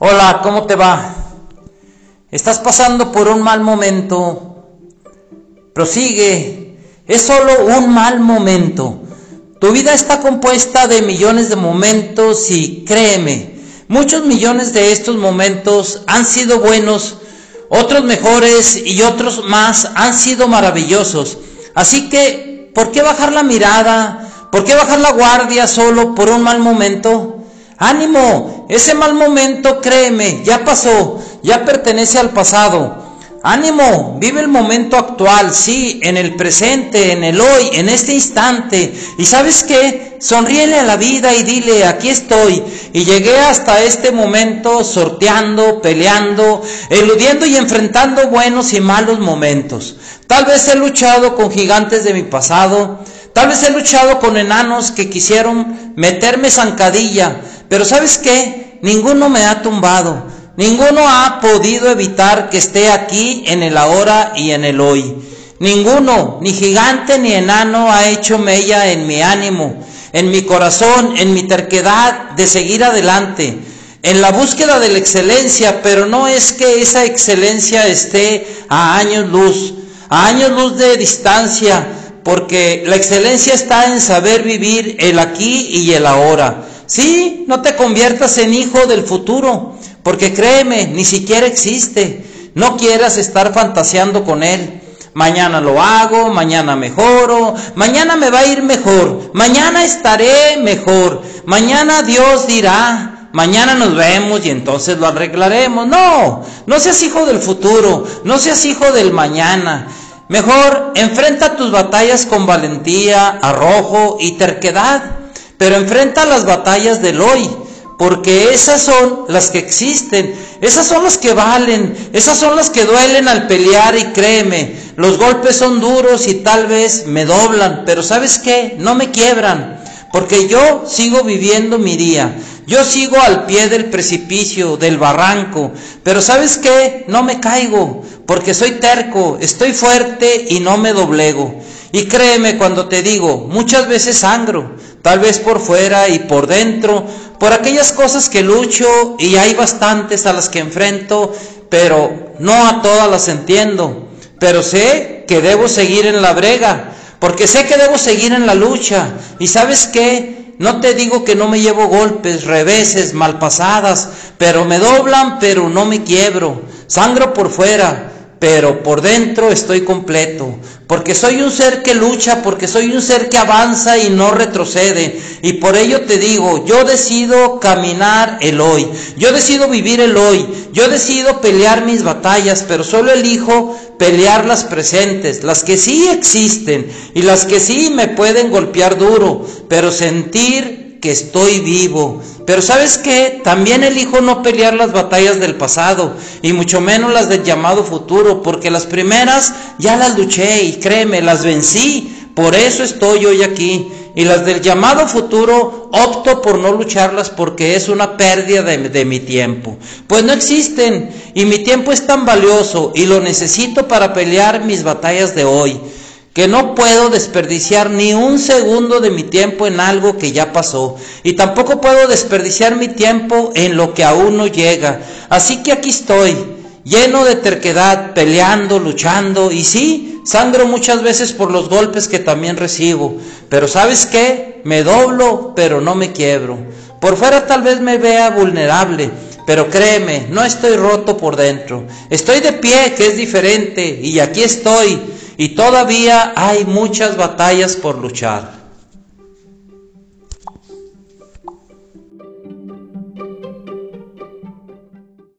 Hola, ¿cómo te va? Estás pasando por un mal momento. Prosigue. Es solo un mal momento. Tu vida está compuesta de millones de momentos y créeme, muchos millones de estos momentos han sido buenos, otros mejores y otros más han sido maravillosos. Así que, ¿por qué bajar la mirada? ¿Por qué bajar la guardia solo por un mal momento? Ánimo, ese mal momento, créeme, ya pasó, ya pertenece al pasado. Ánimo, vive el momento actual, sí, en el presente, en el hoy, en este instante. Y sabes qué, sonríele a la vida y dile, aquí estoy. Y llegué hasta este momento sorteando, peleando, eludiendo y enfrentando buenos y malos momentos. Tal vez he luchado con gigantes de mi pasado, tal vez he luchado con enanos que quisieron meterme zancadilla, pero ¿sabes qué? Ninguno me ha tumbado. Ninguno ha podido evitar que esté aquí en el ahora y en el hoy. Ninguno, ni gigante ni enano, ha hecho mella en mi ánimo, en mi corazón, en mi terquedad de seguir adelante, en la búsqueda de la excelencia, pero no es que esa excelencia esté a años luz, a años luz de distancia, porque la excelencia está en saber vivir el aquí y el ahora. Sí, no te conviertas en hijo del futuro, porque créeme, ni siquiera existe. No quieras estar fantaseando con él. Mañana lo hago, mañana mejoro, mañana me va a ir mejor, mañana estaré mejor, mañana Dios dirá, mañana nos vemos y entonces lo arreglaremos. No, no seas hijo del futuro, no seas hijo del mañana. Mejor enfrenta tus batallas con valentía, arrojo y terquedad pero enfrenta las batallas del hoy, porque esas son las que existen, esas son las que valen, esas son las que duelen al pelear y créeme, los golpes son duros y tal vez me doblan, pero ¿sabes qué? No me quiebran, porque yo sigo viviendo mi día, yo sigo al pie del precipicio, del barranco, pero ¿sabes qué? No me caigo, porque soy terco, estoy fuerte y no me doblego. Y créeme cuando te digo, muchas veces sangro, tal vez por fuera y por dentro, por aquellas cosas que lucho y hay bastantes a las que enfrento, pero no a todas las entiendo. Pero sé que debo seguir en la brega, porque sé que debo seguir en la lucha. Y sabes qué, no te digo que no me llevo golpes, reveses, malpasadas, pero me doblan, pero no me quiebro. Sangro por fuera, pero por dentro estoy completo, porque soy un ser que lucha, porque soy un ser que avanza y no retrocede. Y por ello te digo, yo decido caminar el hoy, yo decido vivir el hoy, yo decido pelear mis batallas, pero solo elijo pelear las presentes, las que sí existen y las que sí me pueden golpear duro, pero sentir que estoy vivo. Pero sabes qué, también elijo no pelear las batallas del pasado y mucho menos las del llamado futuro, porque las primeras ya las luché y créeme, las vencí. Por eso estoy hoy aquí. Y las del llamado futuro opto por no lucharlas porque es una pérdida de, de, mi tiempo. Pues no existen y mi tiempo es tan valioso y lo necesito para pelear mis batallas de hoy que no puedo desperdiciar ni un segundo de mi tiempo en algo que ya pasó, y tampoco puedo desperdiciar mi tiempo en lo que aún no llega. Así que aquí estoy, lleno de terquedad, peleando, luchando, y sí, sangro muchas veces por los golpes que también recibo, pero ¿sabes qué? Me doblo, pero no me quiebro. Por fuera tal vez me vea vulnerable, pero créeme, no estoy roto por dentro. Estoy de pie, que es diferente, y aquí estoy y todavía hay muchas batallas por luchar.